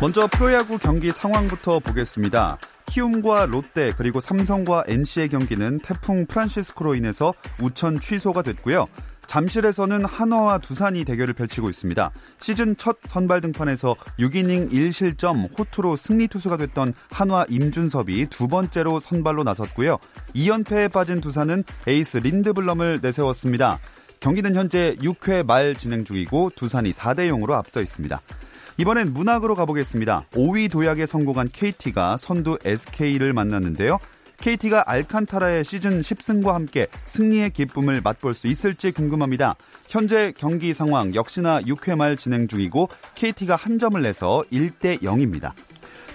먼저 프로야구 경기 상황부터 보겠습니다. 키움과 롯데 그리고 삼성과 NC의 경기는 태풍 프란시스코로 인해서 우천 취소가 됐고요. 잠실에서는 한화와 두산이 대결을 펼치고 있습니다. 시즌 첫 선발 등판에서 6이닝 1실점 호투로 승리 투수가 됐던 한화 임준섭이 두 번째로 선발로 나섰고요. 2연패에 빠진 두산은 에이스 린드블럼을 내세웠습니다. 경기는 현재 6회 말 진행 중이고 두산이 4대 0으로 앞서 있습니다. 이번엔 문학으로 가보겠습니다. 5위 도약에 성공한 KT가 선두 SK를 만났는데요. KT가 알칸타라의 시즌 10승과 함께 승리의 기쁨을 맛볼 수 있을지 궁금합니다. 현재 경기 상황 역시나 6회 말 진행 중이고 KT가 한 점을 내서 1대 0입니다.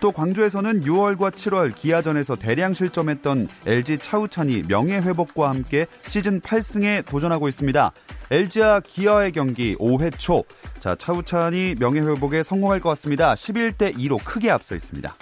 또 광주에서는 6월과 7월 기아전에서 대량 실점했던 LG 차우찬이 명예 회복과 함께 시즌 8승에 도전하고 있습니다. LG와 기아의 경기 5회 초. 자, 차우찬이 명예 회복에 성공할 것 같습니다. 11대 2로 크게 앞서 있습니다.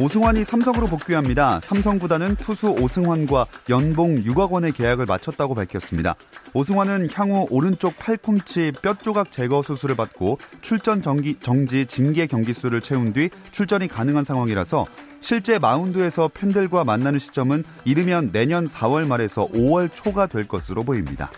오승환이 삼성으로 복귀합니다. 삼성 구단은 투수 오승환과 연봉 6억 원의 계약을 마쳤다고 밝혔습니다. 오승환은 향후 오른쪽 팔꿈치 뼈 조각 제거 수술을 받고 출전 정기, 정지 징계 경기 수를 채운 뒤 출전이 가능한 상황이라서 실제 마운드에서 팬들과 만나는 시점은 이르면 내년 4월 말에서 5월 초가 될 것으로 보입니다.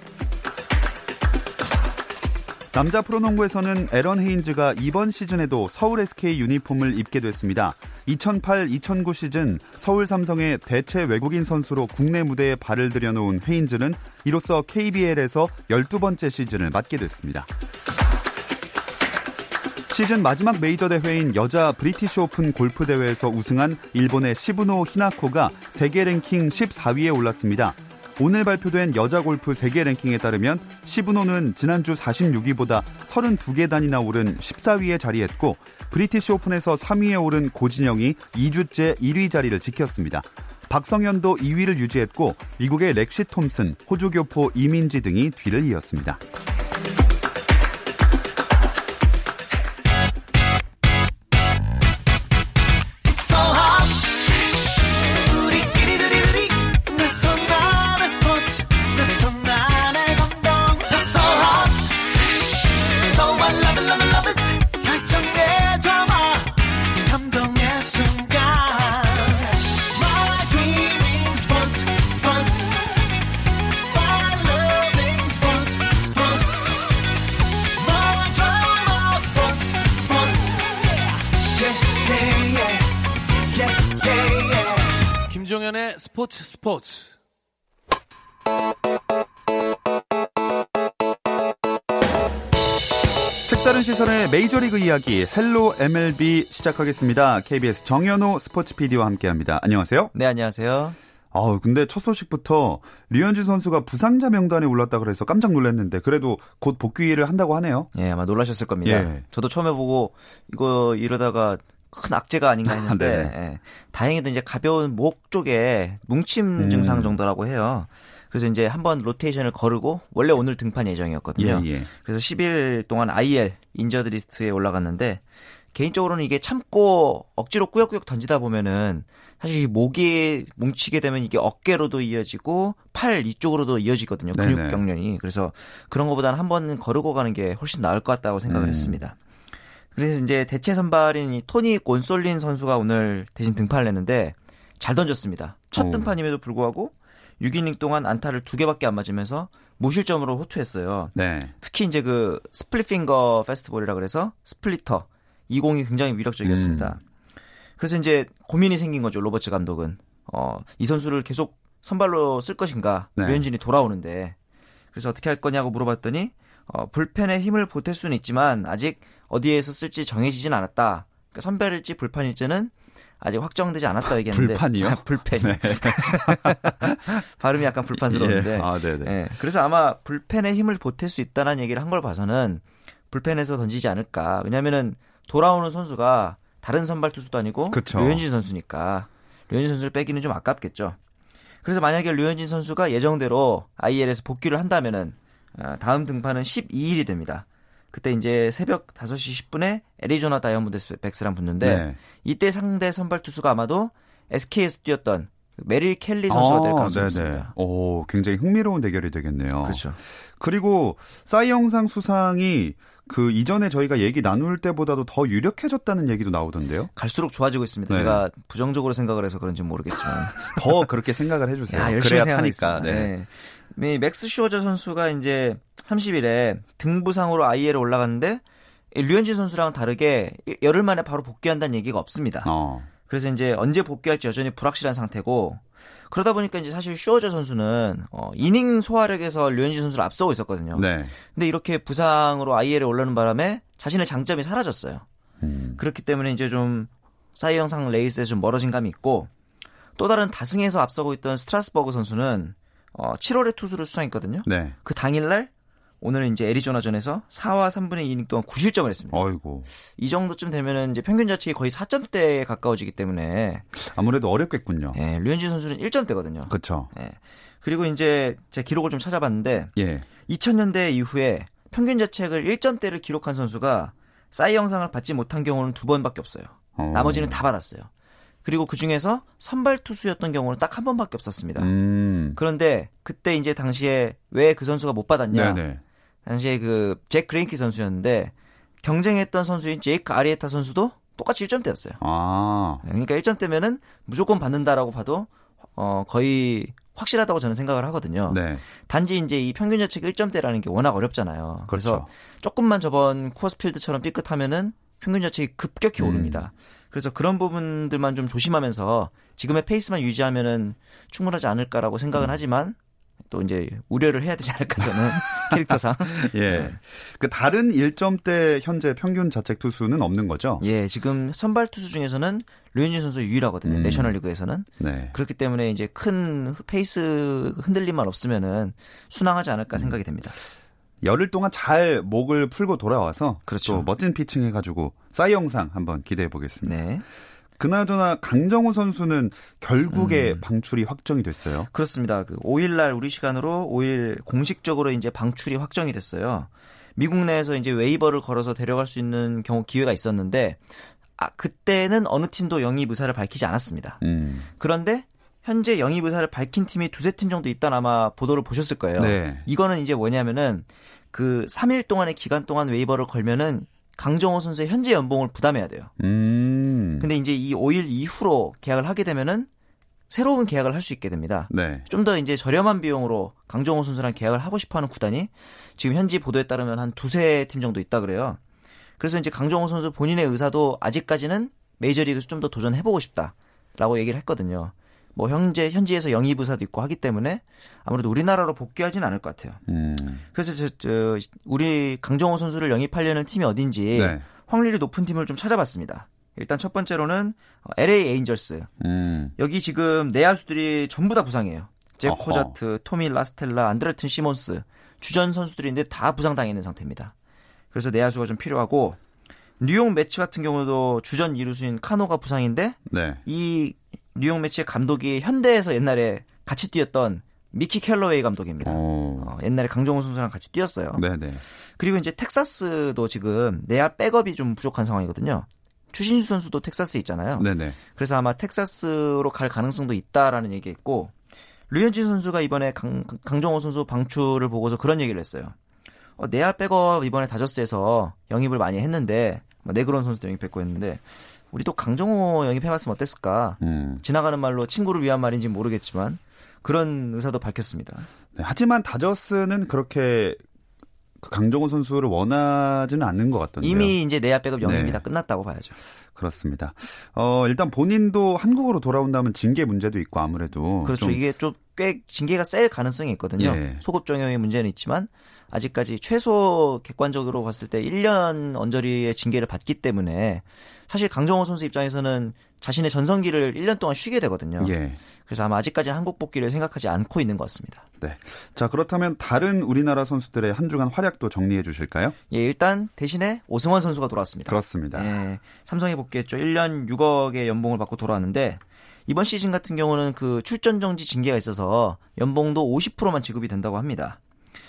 남자 프로농구에서는 에런 헤인즈가 이번 시즌에도 서울 SK 유니폼을 입게 됐습니다. 2008-2009 시즌 서울 삼성의 대체 외국인 선수로 국내 무대에 발을 들여놓은 헤인즈는 이로써 KBL에서 12번째 시즌을 맡게 됐습니다. 시즌 마지막 메이저 대회인 여자 브리티시 오픈 골프 대회에서 우승한 일본의 시부노 히나코가 세계 랭킹 14위에 올랐습니다. 오늘 발표된 여자 골프 세계 랭킹에 따르면 시부노는 지난주 46위보다 32계단이나 오른 14위에 자리했고 브리티시 오픈에서 3위에 오른 고진영이 2주째 1위 자리를 지켰습니다. 박성현도 2위를 유지했고 미국의 렉시 톰슨, 호주 교포 이민지 등이 뒤를 이었습니다. 김종현의 스포츠 스포츠. 색다른 시선의 메이저리그 이야기 Hello MLB 시작하겠습니다. KBS 정현호 스포츠 PD와 함께합니다. 안녕하세요. 네, 안녕하세요. 아 근데 첫 소식부터 류현진 선수가 부상자 명단에 올랐다 그래서 깜짝 놀랐는데 그래도 곧 복귀를 한다고 하네요. 예, 아마 놀라셨을 겁니다. 예. 저도 처음에 보고 이거 이러다가 큰 악재가 아닌가 했는데 예. 다행히도 이제 가벼운 목 쪽에 뭉침 음. 증상 정도라고 해요. 그래서 이제 한번 로테이션을 거르고 원래 오늘 등판 예정이었거든요. 예, 예. 그래서 10일 동안 IL injured list에 올라갔는데 개인적으로는 이게 참고 억지로 꾸역꾸역 던지다 보면은 사실 이 목이 뭉치게 되면 이게 어깨로도 이어지고 팔 이쪽으로도 이어지거든요. 근육 경련이. 그래서 그런 것보다는 한 번 거르고 가는 게 훨씬 나을 것 같다고 생각을 네. 했습니다. 그래서 이제 대체 선발인 이 토니 곤솔린 선수가 오늘 대신 등판을 했는데 잘 던졌습니다. 첫 오. 등판임에도 불구하고 6이닝 동안 안타를 두 개밖에 안 맞으면서 무실점으로 호투했어요. 네. 특히 이제 그 split finger fastball이라 그래서 splitter 이 공이 굉장히 위력적이었습니다. 음. 그래서 이제 고민이 생긴 거죠. 로버츠 감독은 어, 이 선수를 계속 선발로 쓸 것인가 네. 류현진이 돌아오는데 그래서 어떻게 할 거냐고 물어봤더니 어, 불펜에 힘을 보탤 수는 있지만 아직 어디에서 쓸지 정해지진 않았다. 그러니까 선발일지 불판일지는 아직 확정되지 않았다 얘기했는데 불판이요? 아, 불펜. 네. 발음이 약간 불판스러운데. 예. 아, 네네. 예. 그래서 아마 불펜에 힘을 보탤 수 있다는 얘기를 한 걸 봐서는 불펜에서 던지지 않을까. 왜냐면은 돌아오는 선수가 다른 선발 투수도 아니고 그쵸. 류현진 선수니까 류현진 선수를 빼기는 좀 아깝겠죠. 그래서 만약에 류현진 선수가 예정대로 IL에서 복귀를 한다면은 아, 다음 등판은 12일이 됩니다. 그때 이제 새벽 5시 10분에 애리조나 다이아몬드 백스랑 붙는데 네. 이때 상대 선발 투수가 아마도 SK에서 뛰었던 메릴 켈리 선수가 될 아, 가능성이 있습니다. 오, 굉장히 흥미로운 대결이 되겠네요. 그렇죠. 그리고 싸이 영상 수상이 그 이전에 저희가 얘기 나눌 때보다도 더 유력해졌다는 얘기도 나오던데요. 갈수록 좋아지고 있습니다. 네. 제가 부정적으로 생각을 해서 그런지 모르겠지만 더 그렇게 생각을 해주세요. 야, 열심히 그래야 타니까. 네. 네. 맥스 슈어저 선수가 이제 30일에 등 부상으로 IL에 올라갔는데 류현진 선수랑은 다르게 열흘 만에 바로 복귀한다는 얘기가 없습니다. 어. 그래서 이제 언제 복귀할지 여전히 불확실한 상태고 그러다 보니까 이제 사실 슈어저 선수는 어, 이닝 소화력에서 류현진 선수를 앞서고 있었거든요. 네. 근데 이렇게 부상으로 IL에 올라오는 바람에 자신의 장점이 사라졌어요. 음. 그렇기 때문에 이제 좀 사이 영상 레이스에 좀 멀어진 감이 있고 또 다른 다승에서 앞서고 있던 스트라스버그 선수는 어, 7월에 투수를 수상했거든요. 네. 그 당일날 오늘은 이제 애리조나전에서 4와 3분의 2이닝 동안 9실점을 했습니다. 아이고. 이 정도쯤 되면은 이제 평균 자책이 거의 4점대에 가까워지기 때문에 아무래도 어렵겠군요. 예, 류현진 선수는 1점대거든요. 그렇죠. 예. 그리고 이제 제 기록을 좀 찾아봤는데 예. 2000년대 이후에 평균 자책을 1점대를 기록한 선수가 사이 영상을 받지 못한 경우는 두 번밖에 없어요. 어. 나머지는 다 받았어요. 그리고 그 중에서 선발 투수였던 경우는 딱 한 번밖에 없었습니다. 음. 그런데 그때 이제 당시에 왜 그 선수가 못 받았냐? 네네. 당시에 그 잭 그레인키 선수였는데 경쟁했던 선수인 제이크 아리에타 선수도 똑같이 1점대였어요. 아. 그러니까 1점대면은 무조건 받는다라고 봐도 어 거의 확실하다고 저는 생각을 하거든요. 네. 단지 이제 이 평균 자책 1점대라는 게 워낙 어렵잖아요. 그래서 그렇죠. 조금만 저번 쿠어스필드처럼 삐끗하면은 평균 자책이 급격히 음. 오릅니다. 그래서 그런 부분들만 좀 조심하면서 지금의 페이스만 유지하면은 충분하지 않을까라고 생각은 음. 하지만 또 이제 우려를 해야 되지 않을까 저는 캐릭터상. 예. 네. 그 다른 1점대 현재 평균 자책 투수는 없는 거죠? 예, 지금 선발 투수 중에서는 류현진 선수 유일하거든요. 음. 내셔널리그에서는. 네. 그렇기 때문에 이제 큰 페이스 흔들림만 없으면은 순항하지 않을까 음. 생각이 됩니다. 열흘 동안 잘 목을 풀고 돌아와서 그렇죠. 또 멋진 피칭 해가지고 사이 영상 한번 기대해 보겠습니다. 네. 그나저나 강정호 선수는 결국에 음. 방출이 확정이 됐어요. 그렇습니다. 그 5일 날 우리 시간으로 5일 공식적으로 이제 방출이 확정이 됐어요. 미국 내에서 이제 웨이버를 걸어서 데려갈 수 있는 경우 기회가 있었는데 아 그때는 어느 팀도 영입 의사를 밝히지 않았습니다. 음. 그런데 현재 영입 의사를 밝힌 팀이 두세 팀 정도 있다는 아마 보도를 보셨을 거예요. 네. 이거는 이제 뭐냐면은 그 3일 동안의 기간 동안 웨이버를 걸면은 강정호 선수의 현재 연봉을 부담해야 돼요. 음. 근데 이제 이 5일 이후로 계약을 하게 되면은 새로운 계약을 할 수 있게 됩니다. 네. 좀 더 이제 저렴한 비용으로 강정호 선수랑 계약을 하고 싶어 하는 구단이 지금 현지 보도에 따르면 한 두세 팀 정도 있다 그래요. 그래서 이제 강정호 선수 본인의 의사도 아직까지는 메이저리그에서 좀 더 도전해보고 싶다라고 얘기를 했거든요. 뭐 현재 현지에서 영입 부사도 있고 하기 때문에 아무래도 우리나라로 복귀하지는 않을 것 같아요. 음. 그래서 저, 저 우리 강정호 선수를 영입하려는 팀이 어딘지 네. 확률이 높은 팀을 좀 찾아봤습니다. 일단 첫 번째로는 LA 에인절스. 음. 여기 지금 내야수들이 전부 다 부상이에요. 잭 호자트, 토미 라스텔라, 안드레튼 시몬스 주전 선수들인데 다 부상당해 있는 상태입니다. 그래서 내야수가 좀 필요하고 뉴욕 매치 같은 경우도 주전 이루수인 카노가 부상인데 네. 이 뉴욕 매치의 감독이 현대에서 옛날에 같이 뛰었던 미키 켈러웨이 감독입니다. 어, 옛날에 강정호 선수랑 같이 뛰었어요. 네네. 그리고 이제 텍사스도 지금 내야 백업이 좀 부족한 상황이거든요. 추신수 선수도 텍사스 있잖아요. 네네. 그래서 아마 텍사스로 갈 가능성도 있다라는 얘기가 있고 류현진 선수가 이번에 강, 강정호 선수 방출을 보고서 그런 얘기를 했어요. 어, 내야 백업 이번에 다저스에서 영입을 많이 했는데 뭐 네그론 선수도 영입했고 했는데 우리도 강정호 영입해봤으면 어땠을까? 음. 지나가는 말로 친구를 위한 말인지 모르겠지만 그런 의사도 밝혔습니다. 네, 하지만 다저스는 그렇게 그 강정호 선수를 원하지는 않는 것 같던데요. 이미 이제 내야 백업 영입이 네. 다 끝났다고 봐야죠. 그렇습니다. 어, 일단 본인도 한국으로 돌아온다면 징계 문제도 있고 아무래도 그렇죠. 이게 좀 꽤 징계가 셀 가능성이 있거든요. 예. 소급 적용의 문제는 있지만 아직까지 최소 객관적으로 봤을 때 1년 언저리의 징계를 받기 때문에 사실 강정호 선수 입장에서는 자신의 전성기를 1년 동안 쉬게 되거든요. 예. 그래서 아마 아직까지 한국 복귀를 생각하지 않고 있는 것 같습니다. 네. 자, 그렇다면 다른 우리나라 선수들의 한 주간 활약도 정리해 주실까요? 예, 일단 대신에 오승환 선수가 돌아왔습니다. 그렇습니다. 예, 삼성에 복귀했죠. 1년 6억의 연봉을 받고 돌아왔는데 이번 시즌 같은 경우는 그 출전 정지 징계가 있어서 연봉도 50%만 지급이 된다고 합니다.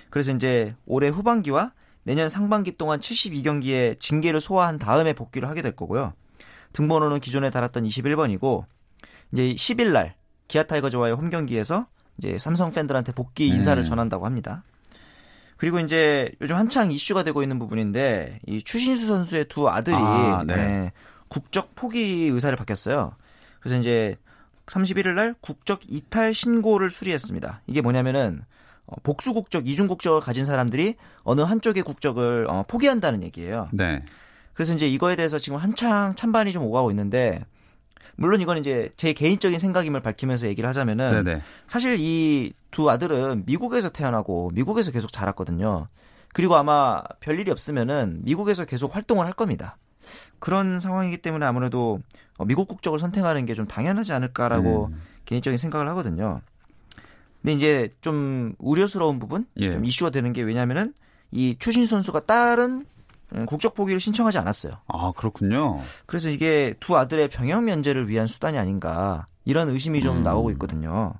그래서 이제 올해 후반기와 내년 상반기 동안 72경기의 징계를 소화한 다음에 복귀를 하게 될 거고요. 등번호는 기존에 달았던 21번이고 이제 10일 날 기아 타이거즈와의 홈 경기에서 이제 삼성 팬들한테 복귀 인사를 음. 전한다고 합니다. 그리고 이제 요즘 한창 이슈가 되고 있는 부분인데 이 추신수 선수의 두 아들이 아, 네. 네, 국적 포기 의사를 밝혔어요. 그래서 이제 31일 날 국적 이탈 신고를 수리했습니다. 이게 뭐냐면은 어, 복수 국적, 이중 국적을 가진 사람들이 어느 한쪽의 국적을 어, 포기한다는 얘기예요. 네. 그래서 이제 이거에 대해서 지금 한창 찬반이 좀 오가고 있는데 물론 이건 이제 제 개인적인 생각임을 밝히면서 얘기를 하자면은 네네. 사실 이 두 아들은 미국에서 태어나고 미국에서 계속 자랐거든요. 그리고 아마 별일이 없으면은 미국에서 계속 활동을 할 겁니다. 그런 상황이기 때문에 아무래도 어, 미국 국적을 선택하는 게 좀 당연하지 않을까라고 음. 개인적인 생각을 하거든요. 근데 이제 좀 우려스러운 부분, 예. 좀 이슈가 되는 게 왜냐면은 이 추신 선수가 딸은 음, 국적 포기를 신청하지 않았어요. 아 그렇군요. 그래서 이게 두 아들의 병역 면제를 위한 수단이 아닌가 이런 의심이 좀 음. 나오고 있거든요.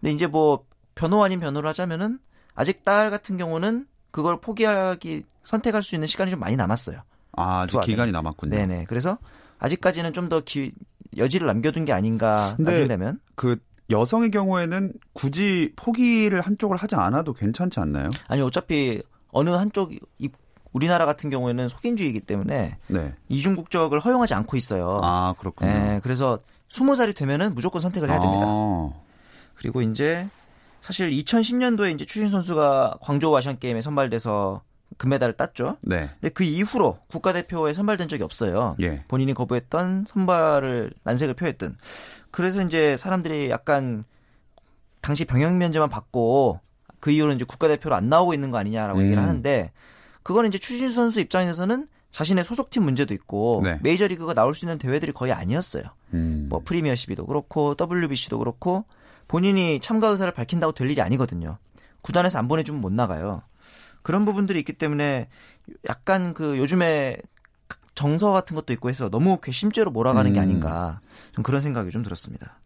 근데 이제 뭐 변호 아닌 변호를 하자면은 아직 딸 같은 경우는 그걸 포기하기 선택할 수 있는 시간이 좀 많이 남았어요. 아 아직 기간이 남았군요. 네네. 그래서 아직까지는 좀 더 여지를 남겨둔 게 아닌가 되면. 그 여성의 경우에는 굳이 포기를 한쪽을 하지 않아도 괜찮지 않나요? 아니 어차피 어느 한쪽 우리나라 같은 경우에는 속인주의이기 때문에 네. 이중 국적을 허용하지 않고 있어요. 아 그렇군요. 네, 그래서 20살이 되면은 무조건 선택을 해야 됩니다. 아. 그리고 이제 사실 2010년도에 이제 추신 선수가 광저우 아시안 게임에 선발돼서 금메달을 땄죠. 네. 근데 그 이후로 국가대표에 선발된 적이 없어요. 예. 본인이 거부했던 선발을 난색을 표했던. 그래서 이제 사람들이 약간 당시 병역 면제만 받고 그 이후로 이제 국가대표로 안 나오고 있는 거 아니냐라고 음. 얘기를 하는데 그거는 이제 추신수 선수 입장에서는 자신의 소속팀 문제도 있고 네. 메이저리그가 나올 수 있는 대회들이 거의 아니었어요. 음. 뭐 프리미어십이도 그렇고 WBC도 그렇고 본인이 참가 의사를 밝힌다고 될 일이 아니거든요. 구단에서 안 보내주면 못 나가요. 그런 부분들이 있기 때문에 약간 그 요즘에 정서 같은 것도 있고 해서 너무 괘씸죄로 몰아가는 음. 게 아닌가 좀 그런 생각이 좀 들었습니다.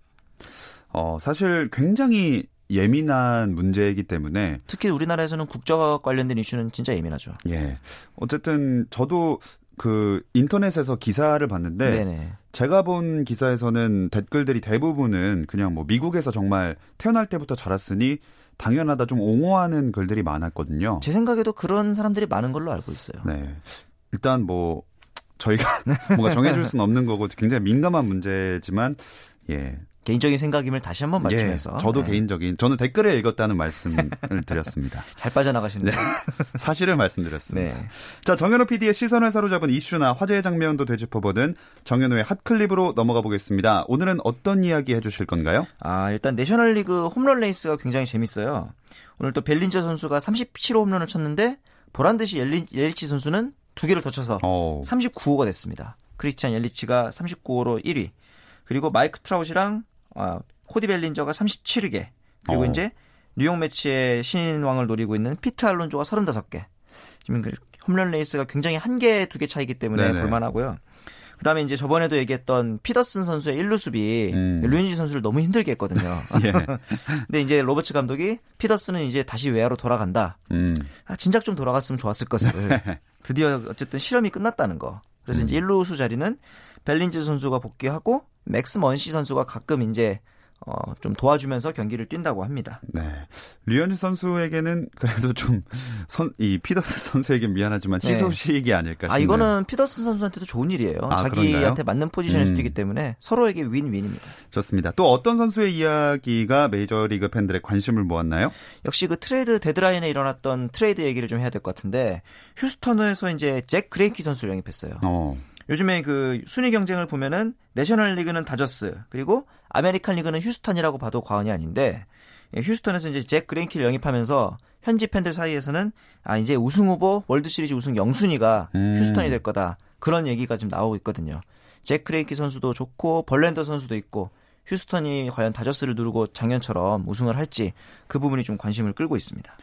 어 사실 굉장히 예민한 문제이기 때문에 특히 우리나라에서는 국적 관련된 이슈는 진짜 예민하죠. 예. 어쨌든 저도 그 인터넷에서 기사를 봤는데 네네. 제가 본 기사에서는 댓글들이 대부분은 그냥 뭐 미국에서 정말 태어날 때부터 자랐으니 당연하다 좀 옹호하는 글들이 많았거든요. 제 생각에도 그런 사람들이 많은 걸로 알고 있어요. 네. 일단 뭐 저희가 뭔가 정해줄 수는 없는 거고 굉장히 민감한 문제지만 예 개인적인 생각임을 다시 한번 말씀해서. 예, 저도 네. 개인적인 저는 댓글을 읽었다는 말씀을 드렸습니다. 잘 빠져나가시는 네. 사실을 말씀드렸습니다. 네. 자 정현호 PD의 시선을 사로잡은 이슈나 화제의 장면도 되짚어보는 정현호의 hot clip으로 넘어가 보겠습니다. 오늘은 어떤 이야기 해주실 건가요? 아 일단 내셔널리그 홈런 레이스가 굉장히 재밌어요. 오늘 또 벨린저 선수가 37호 홈런을 쳤는데 보란 듯이 옐리치 선수는 두 개를 더 쳐서 오. 39호가 됐습니다. 크리스티안 옐리치가 39호로 1위. 그리고 마이크 트라웃이랑 어, 코디 벨린저가 37개. 그리고 어. 이제 뉴욕 메츠의 신인왕을 노리고 있는 피트 알론조가 35개. 지금 그 홈런 레이스가 굉장히 한 개, 두 개 차이기 때문에 네네. 볼만하고요. 그 다음에 이제 저번에도 얘기했던 피더슨 선수의 1루 수비 음. 류현진 선수를 너무 힘들게 했거든요. 예. 근데 이제 로버츠 감독이 피더슨은 이제 다시 외야로 돌아간다. 음. 아, 진작 좀 돌아갔으면 좋았을 것을. 드디어 어쨌든 실험이 끝났다는 거. 그래서 음. 이제 1루 수 자리는 벨린저 선수가 복귀하고 맥스 먼시 선수가 가끔 이제 어, 좀 도와주면서 경기를 뛴다고 합니다. 네. 류현진 선수에게는 그래도 좀, 선, 이 피더슨 선수에게 미안하지만 희소식이 네. 아닐까 싶네요. 아, 이거는 피더슨 선수한테도 좋은 일이에요. 아, 자기한테 그런가요? 맞는 포지션일 음. 수도 있기 때문에 서로에게 윈윈입니다. 좋습니다. 또 어떤 선수의 이야기가 메이저리그 팬들의 관심을 모았나요? 역시 그 트레이드 데드라인에 일어났던 트레이드 얘기를 좀 해야 될 것 같은데, 휴스턴에서 이제 잭 그레인키 선수를 영입했어요. 어. 요즘에 그 순위 경쟁을 보면은 내셔널 리그는 다저스 그리고 아메리칸 리그는 휴스턴이라고 봐도 과언이 아닌데 예, 휴스턴에서 이제 잭 그레인키를 영입하면서 현지 팬들 사이에서는 아 이제 우승 후보 월드 시리즈 우승 영순위가 음. 휴스턴이 될 거다 그런 얘기가 지금 나오고 있거든요. 잭 그레인키 선수도 좋고 벌랜더 선수도 있고 휴스턴이 과연 다저스를 누르고 작년처럼 우승을 할지 그 부분이 좀 관심을 끌고 있습니다.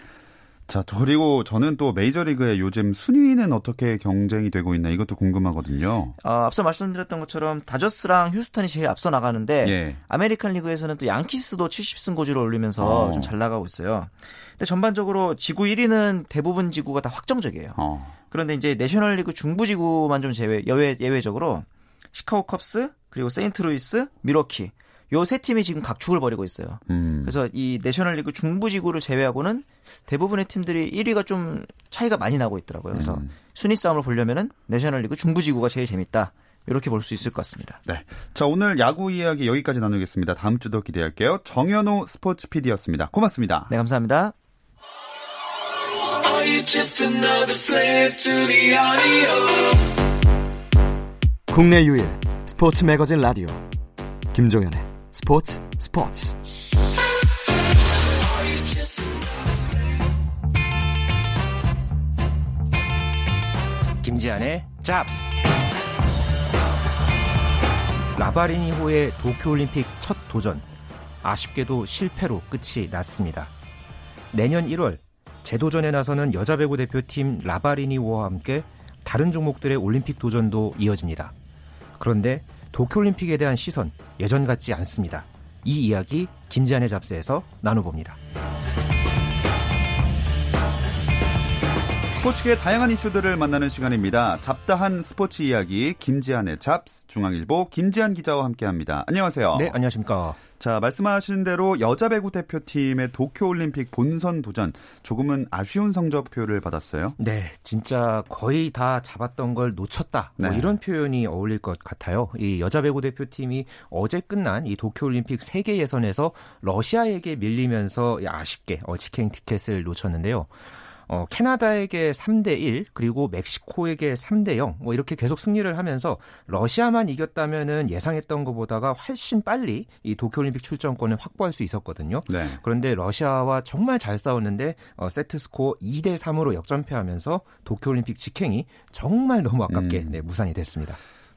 자, 그리고 저는 또 메이저리그의 요즘 순위는 어떻게 경쟁이 되고 있나 이것도 궁금하거든요. 어, 앞서 말씀드렸던 것처럼 다저스랑 휴스턴이 제일 앞서 나가는데 예. 아메리칸 리그에서는 또 양키스도 70승 고지를 올리면서 어. 좀 잘 나가고 있어요. 근데 전반적으로 지구 1위는 대부분 지구가 다 확정적이에요. 어. 그런데 이제 내셔널리그 중부 지구만 좀 제외 예외 예외적으로 시카고 컵스 그리고 세인트루이스, 밀워키 요 세 팀이 지금 각축을 벌이고 있어요. 음. 그래서 이 내셔널리그 중부지구를 제외하고는 대부분의 팀들이 1위가 좀 차이가 많이 나고 있더라고요. 그래서 음. 순위 싸움을 보려면은 내셔널리그 중부지구가 제일 재밌다. 이렇게 볼 수 있을 것 같습니다. 네. 자, 오늘 야구 이야기 여기까지 나누겠습니다. 다음 주도 기대할게요. 정현호 스포츠 PD였습니다. 고맙습니다. 네, 감사합니다. 국내 유일 스포츠 매거진 라디오 김종현의 스포츠 스포츠 김지한의 잡스 라바리니호의 도쿄올림픽 첫 도전 아쉽게도 실패로 끝이 났습니다. 내년 1월 재도전에 나서는 여자 배구 대표팀 라바리니호와 함께 다른 종목들의 올림픽 도전도 이어집니다. 그런데 도쿄올림픽에 대한 시선 예전 같지 않습니다. 이 이야기 김지한의 잡스에서 나눠봅니다. 스포츠계 다양한 이슈들을 만나는 시간입니다. 잡다한 스포츠 이야기 김지한의 잡스 중앙일보 김지한 기자와 함께합니다. 안녕하세요. 네, 안녕하십니까. 자, 말씀하신 대로 여자 배구 대표팀의 도쿄올림픽 본선 도전 조금은 아쉬운 성적표를 받았어요. 네, 진짜 거의 다 잡았던 걸 놓쳤다. 뭐 네. 뭐 이런 표현이 어울릴 것 같아요. 이 여자 배구 대표팀이 어제 끝난 이 도쿄올림픽 세계 예선에서 러시아에게 밀리면서 아쉽게 어, 직행 티켓을 놓쳤는데요. 어, 캐나다에게 3대 1 그리고 멕시코에게 3대 0 뭐 이렇게 계속 승리를 하면서 러시아만 이겼다면은 예상했던 것보다가 훨씬 빨리 이 도쿄올림픽 출전권을 확보할 수 있었거든요. 네. 그런데 러시아와 정말 잘 싸웠는데 어, 세트 스코어 2대 3으로 역전패하면서 도쿄올림픽 직행이 정말 너무 아깝게 음. 네, 무산이 됐습니다.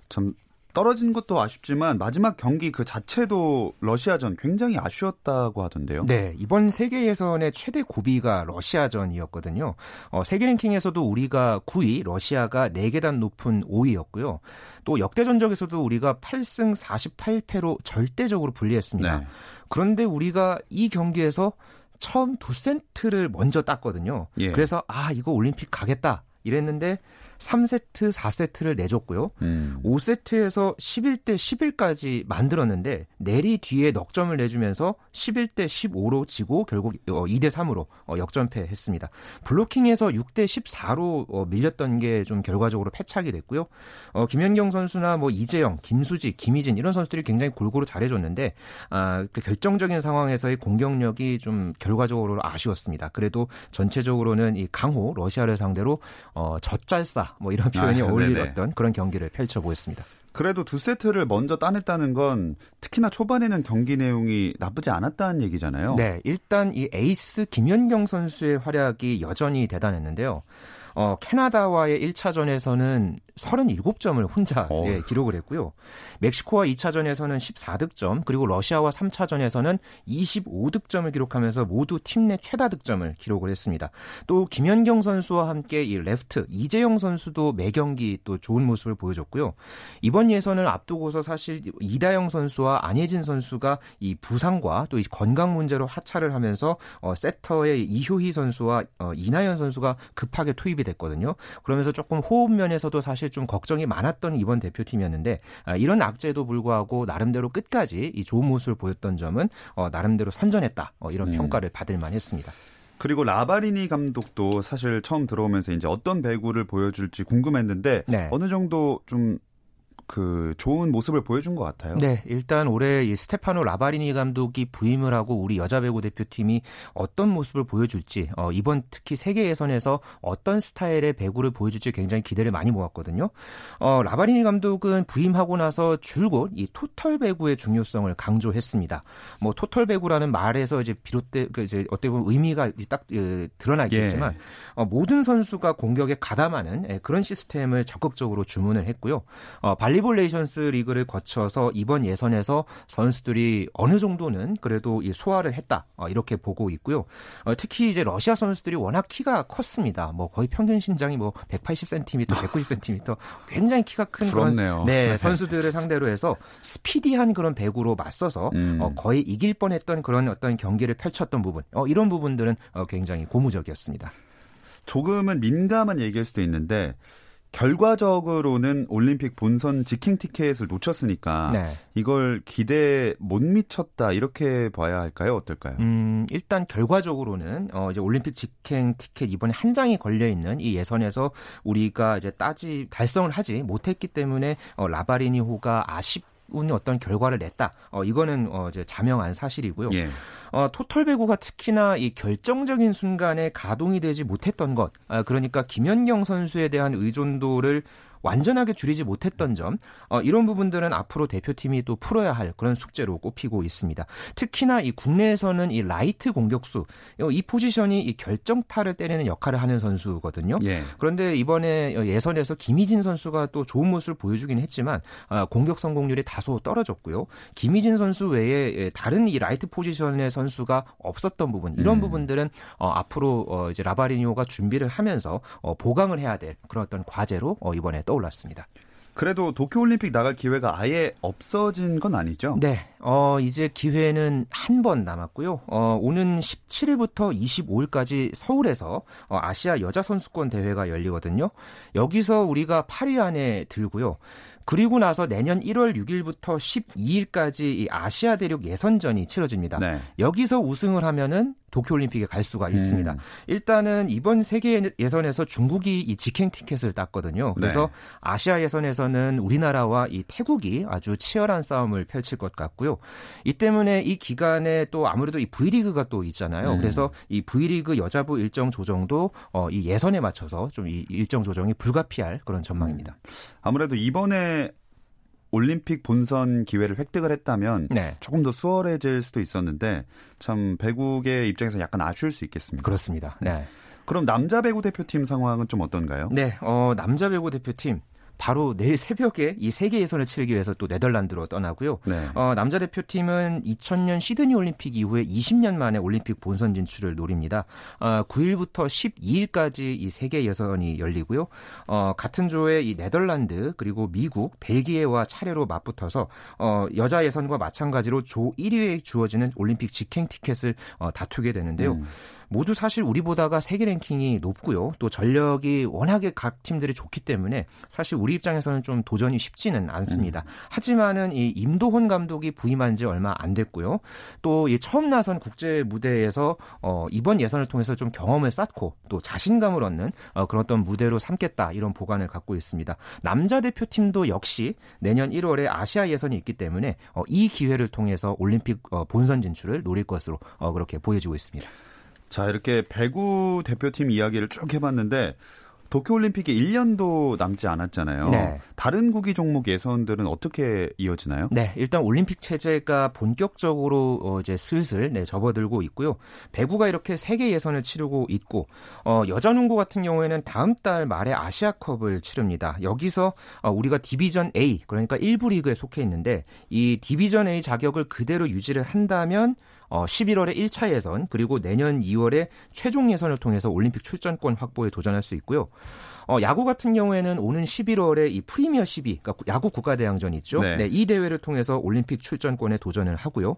참 떨어진 것도 아쉽지만 마지막 경기 그 자체도 러시아전 굉장히 아쉬웠다고 하던데요. 네, 이번 세계 예선의 최대 고비가 러시아전이었거든요. 어, 세계 랭킹에서도 우리가 9위, 러시아가 4계단 높은 5위였고요. 또 역대 전적에서도 우리가 8승 48패로 절대적으로 불리했습니다. 네. 그런데 우리가 이 경기에서 처음 두 세트를 먼저 땄거든요. 예. 그래서 아, 이거 올림픽 가겠다. 이랬는데 3세트, 4세트를 내줬고요. 음. 5세트에서 11대 11까지 만들었는데 내리 뒤에 넉 점을 내주면서 11대 15로 지고 결국 2대 어, 3으로 어, 역전패했습니다. 블로킹에서 6대 14로 어, 밀렸던 게 좀 결과적으로 패착이 됐고요. 어, 김연경 선수나 뭐 이재영, 김수지, 김희진 이런 선수들이 굉장히 골고루 잘해줬는데 아, 그 결정적인 상황에서의 공격력이 좀 결과적으로 아쉬웠습니다. 그래도 전체적으로는 이 강호 러시아를 상대로 어, 젖잘싸 뭐 이런 표현이 아, 어울리던 그런 경기를 펼쳐 보였습니다. 그래도 두 세트를 먼저 따냈다는 건 특히나 초반에는 경기 내용이 나쁘지 않았다는 얘기잖아요. 네, 일단 이 에이스 김연경 선수의 활약이 여전히 대단했는데요. 어, 캐나다와의 1차전에서는 37점을 혼자 예, 기록을 했고요. 멕시코와 2차전에서는 14득점, 그리고 러시아와 3차전에서는 25득점을 기록하면서 모두 팀 내 최다 득점을 기록을 했습니다. 또 김연경 선수와 함께 이 레프트 이재영 선수도 매 경기 또 좋은 모습을 보여줬고요. 이번 예선을 앞두고서 사실 이다영 선수와 안혜진 선수가 이 부상과 또 이 건강 문제로 하차를 하면서 어, 세터의 이효희 선수와 어, 이나연 선수가 급하게 투입이 됐거든요. 그러면서 조금 호흡 면에서도 사실 좀 걱정이 많았던 이번 대표팀이었는데 아, 이런 악재도 불구하고 나름대로 끝까지 이 좋은 모습을 보였던 점은 어, 나름대로 선전했다 어, 이런 음. 평가를 받을 만했습니다. 그리고 라바리니 감독도 사실 처음 들어오면서 이제 어떤 배구를 보여줄지 궁금했는데 네. 어느 정도 좀 그 좋은 모습을 보여준 것 같아요. 네, 일단 올해 이 스테파노 라바리니 감독이 부임을 하고 우리 여자 배구 대표팀이 어떤 모습을 보여줄지 어, 이번 특히 세계 예선에서 어떤 스타일의 배구를 보여줄지 굉장히 기대를 많이 모았거든요. 어, 라바리니 감독은 부임하고 나서 줄곧 이 토털 배구의 중요성을 강조했습니다. 뭐 토털 배구라는 말에서 이제 비롯돼 그 이제 어떻게 보면 의미가 딱 예, 드러나겠지만 예. 어, 모든 선수가 공격에 가담하는 예, 그런 시스템을 적극적으로 주문을 했고요. 어, 발리볼 네이션스 리그를 거쳐서 이번 예선에서 선수들이 어느 정도는 그래도 이 소화를 했다 어, 이렇게 보고 있고요. 어, 특히 이제 러시아 선수들이 워낙 키가 컸습니다. 뭐 거의 평균 신장이 뭐 180cm, 190cm 굉장히 키가 큰 그런 네, 네, 선수들을 상대로 해서 스피디한 그런 배구로 맞서서 음. 어, 거의 이길 뻔했던 그런 어떤 경기를 펼쳤던 부분 어, 이런 부분들은 어, 굉장히 고무적이었습니다. 조금은 민감한 얘기일 수도 있는데 결과적으로는 올림픽 본선 직행 티켓을 놓쳤으니까 네. 이걸 기대 못 미쳤다 이렇게 봐야 할까요? 어떨까요? 음, 일단 결과적으로는 어 이제 올림픽 직행 티켓 이번에 한 장이 걸려 있는 이 예선에서 우리가 이제 따지 달성을 하지 못했기 때문에 어 라바리니호가 아쉬운 어떤 결과를 냈다. 어, 이거는 어, 이제 자명한 사실이고요. 예. 어, 토털 배구가 특히나 이 결정적인 순간에 가동이 되지 못했던 것, 아, 그러니까 김연경 선수에 대한 의존도를 완전하게 줄이지 못했던 점 어, 이런 부분들은 앞으로 대표팀이 또 풀어야 할 그런 숙제로 꼽히고 있습니다. 특히나 이 국내에서는 이 라이트 공격수 이 포지션이 이 결정타를 때리는 역할을 하는 선수거든요. 예. 그런데 이번에 예선에서 김희진 선수가 또 좋은 모습을 보여주긴 했지만 어, 공격 성공률이 다소 떨어졌고요. 김희진 선수 외에 예, 다른 이 라이트 포지션의 선수가 없었던 부분 이런 음. 부분들은 어, 앞으로 어, 이제 라바리니호가 준비를 하면서 어, 보강을 해야 될 그런 어떤 과제로 어, 이번에 떠올랐습니다. 그래도 도쿄올림픽 나갈 기회가 아예 없어진 건 아니죠? 네. 어, 이제 기회는 한 번 남았고요. 어, 오는 17일부터 25일까지 서울에서 어, 아시아 여자 선수권 대회가 열리거든요. 여기서 우리가 8위 안에 들고요. 그리고 나서 내년 1월 6일부터 12일까지 이 아시아 대륙 예선전이 치러집니다. 네. 여기서 우승을 하면은 도쿄올림픽에 갈 수가 있습니다. 음. 일단은 이번 세계 예선에서 중국이 이 직행 티켓을 땄거든요. 그래서 네. 아시아 예선에서는 우리나라와 이 태국이 아주 치열한 싸움을 펼칠 것 같고요. 이 때문에 이 기간에 또 아무래도 이 V리그가 또 있잖아요. 음. 그래서 이 V리그 여자부 일정 조정도 어, 이 예선에 맞춰서 좀 이 일정 조정이 불가피할 그런 전망입니다. 음. 아무래도 이번에 올림픽 본선 기회를 획득을 했다면 네. 조금 더 수월해질 수도 있었는데 참 배구의 입장에서 약간 아쉬울 수 있겠습니다. 그렇습니다. 네. 그럼 남자 배구 대표팀 상황은 좀 어떤가요? 네, 어, 남자 배구 대표팀 바로 내일 새벽에 이 세계 예선을 치르기 위해서 또 네덜란드로 떠나고요. 네. 어, 남자 대표팀은 2000년 시드니 올림픽 이후에 20년 만에 올림픽 본선 진출을 노립니다. 어, 9일부터 12일까지 이 세계 예선이 열리고요. 어, 같은 조에 이 네덜란드 그리고 미국, 벨기에와 차례로 맞붙어서 어, 여자 예선과 마찬가지로 조 1위에 주어지는 올림픽 직행 티켓을 어, 다투게 되는데요. 음. 모두 사실 우리보다가 세계 랭킹이 높고요. 또 전력이 워낙에 각 팀들이 좋기 때문에 사실 우리 입장에서는 좀 도전이 쉽지는 않습니다. 음. 하지만은 이 임도훈 감독이 부임한 지 얼마 안 됐고요. 또 이 처음 나선 국제 무대에서 어, 이번 예선을 통해서 좀 경험을 쌓고 또 자신감을 얻는 어, 그런 어떤 무대로 삼겠다 이런 보관을 갖고 있습니다. 남자 대표팀도 역시 내년 1월에 아시아 예선이 있기 때문에 어, 이 기회를 통해서 올림픽 어, 본선 진출을 노릴 것으로 어, 그렇게 보여지고 있습니다. 자, 이렇게 배구 대표팀 이야기를 쭉 해봤는데 도쿄올림픽에 1년도 남지 않았잖아요. 네. 다른 구기 종목 예선들은 어떻게 이어지나요? 네, 일단 올림픽 체제가 본격적으로 어 이제 슬슬 네, 접어들고 있고요. 배구가 이렇게 세계 예선을 치르고 있고 어 여자 농구 같은 경우에는 다음 달 말에 아시아컵을 치릅니다. 여기서 어 우리가 디비전 A 그러니까 1부 리그에 속해 있는데 이 디비전 A 자격을 그대로 유지를 한다면 어, 11월에 1차 예선 그리고 내년 2월에 최종 예선을 통해서 올림픽 출전권 확보에 도전할 수 있고요. 어, 야구 같은 경우에는 오는 11월에 이 프리미어 12, 그러니까 야구 국가대항전 있죠. 네. 네, 이 대회를 통해서 올림픽 출전권에 도전을 하고요.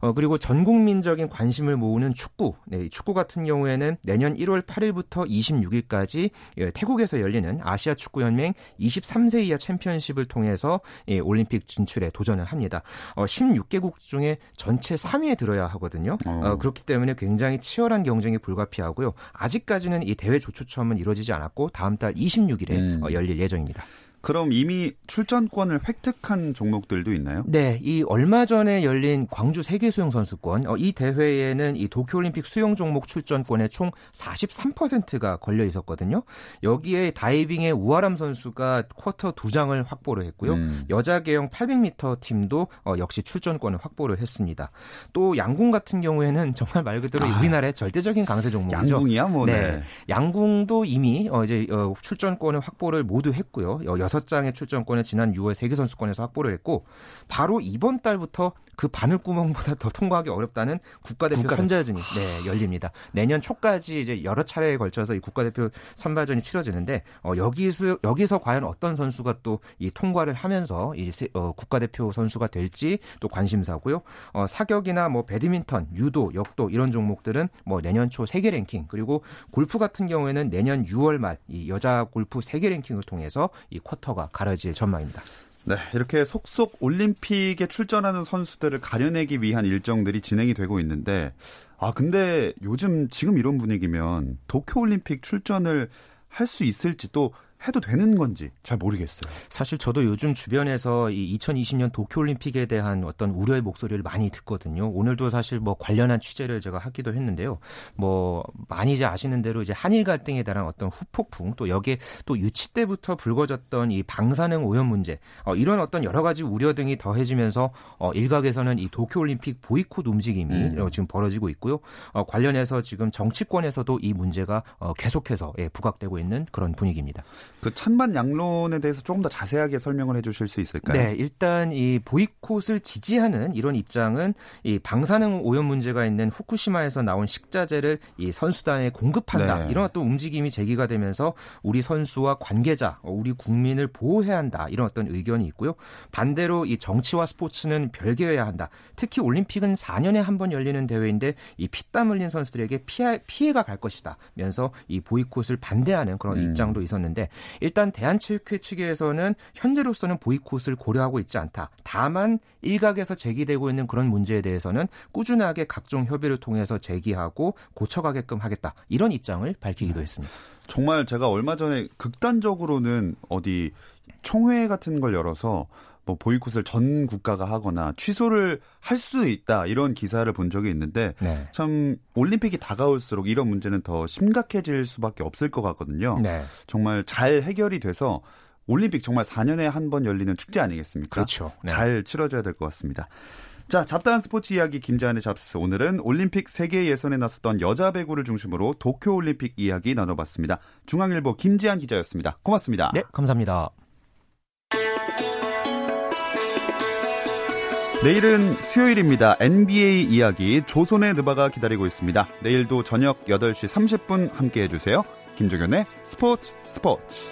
어, 그리고 전 국민적인 관심을 모으는 축구. 네, 축구 같은 경우에는 내년 1월 8일부터 26일까지 예, 태국에서 열리는 아시아 축구 연맹 23세 이하 챔피언십을 통해서 예, 올림픽 진출에 도전을 합니다. 어, 16개국 중에 전체 3위에 들어야 하거든요. 어. 어, 그렇기 때문에 굉장히 치열한 경쟁이 불가피하고요. 아직까지는 이 대회 조추첨은 이루어지지 않았고 다음 달 26일에 음. 어, 열릴 예정입니다. 그럼 이미 출전권을 획득한 종목들도 있나요? 네, 이 얼마 전에 열린 광주 세계 수영 선수권 어, 이 대회에는 이 도쿄올림픽 수영 종목 출전권의 총 43%가 걸려 있었거든요. 여기에 다이빙의 우아람 선수가 쿼터 두 장을 확보를 했고요. 음. 여자 계영 800m 팀도 어, 역시 출전권을 확보를 했습니다. 또 양궁 같은 경우에는 정말 말 그대로 아, 우리나라의 절대적인 강세 종목이죠. 양궁이야, 뭐. 네. 네. 양궁도 이미 어, 이제 어, 출전권을 확보를 모두 했고요. 여, 6장의 출전권을 지난 6월 세계 선수권에서 확보를 했고 바로 이번 달부터 그 바늘구멍보다 더 통과하기 어렵다는 국가대표 국가대... 선발전이 네, 열립니다. 내년 초까지 이제 여러 차례에 걸쳐서 이 국가대표 선발전이 치러지는데 어, 여기서 여기서 과연 어떤 선수가 또 이 통과를 하면서 이제 어, 국가대표 선수가 될지 또 관심사고요. 어, 사격이나 뭐 배드민턴, 유도, 역도 이런 종목들은 뭐 내년 초 세계 랭킹 그리고 골프 같은 경우에는 내년 6월 말 이 여자 골프 세계 랭킹을 통해서 이 쿼터 가 가려질 전망입니다. 네, 이렇게 속속 올림픽에 출전하는 선수들을 가려내기 위한 일정들이 진행이 되고 있는데, 아, 근데 요즘 지금 이런 분위기면 도쿄올림픽 출전을 할 수 있을지 또 해도 되는 건지 잘 모르겠어요. 사실 저도 요즘 주변에서 이 2020년 도쿄올림픽에 대한 어떤 우려의 목소리를 많이 듣거든요. 오늘도 사실 뭐 관련한 취재를 제가 하기도 했는데요. 뭐 많이 이제 아시는 대로 이제 한일 갈등에 대한 어떤 후폭풍 또 여기에 또 유치 때부터 불거졌던 이 방사능 오염 문제 어, 이런 어떤 여러 가지 우려 등이 더해지면서 어, 일각에서는 이 도쿄올림픽 보이콧 움직임이 음. 어, 지금 벌어지고 있고요. 어, 관련해서 지금 정치권에서도 이 문제가 어, 계속해서 예, 부각되고 있는 그런 분위기입니다. 그 찬반 양론에 대해서 조금 더 자세하게 설명을 해주실 수 있을까요? 네, 일단 이 보이콧을 지지하는 이런 입장은 이 방사능 오염 문제가 있는 후쿠시마에서 나온 식자재를 이 선수단에 공급한다 네. 이런 어떤 움직임이 제기가 되면서 우리 선수와 관계자, 우리 국민을 보호해야 한다 이런 어떤 의견이 있고요. 반대로 이 정치와 스포츠는 별개여야 한다. 특히 올림픽은 4년에 한 번 열리는 대회인데 이 피땀 흘린 선수들에게 피해, 피해가 갈 것이다. 면서 이 보이콧을 반대하는 그런 음. 입장도 있었는데 일단 대한체육회 측에서는 현재로서는 보이콧을 고려하고 있지 않다. 다만 일각에서 제기되고 있는 그런 문제에 대해서는 꾸준하게 각종 협의를 통해서 제기하고 고쳐가게끔 하겠다. 이런 입장을 밝히기도 했습니다. 정말 제가 얼마 전에 극단적으로는 어디 총회 같은 걸 열어서 뭐 보이콧을 전 국가가 하거나 취소를 할 수 있다 이런 기사를 본 적이 있는데 네. 참 올림픽이 다가올수록 이런 문제는 더 심각해질 수밖에 없을 것 같거든요. 네. 정말 잘 해결이 돼서 올림픽 정말 4년에 한 번 열리는 축제 아니겠습니까? 그렇죠. 네. 잘 치러져야 될 것 같습니다. 자, 잡다한 스포츠 이야기 김재한의 잡스. 오늘은 올림픽 세계 예선에 나섰던 여자 배구를 중심으로 도쿄 올림픽 이야기 나눠봤습니다. 중앙일보 김재한 기자였습니다. 고맙습니다. 네, 감사합니다. 내일은 수요일입니다. NBA 이야기 조선의 느바가 기다리고 있습니다. 내일도 저녁 8시 30분 함께 해주세요. 김종현의 스포츠 스포츠.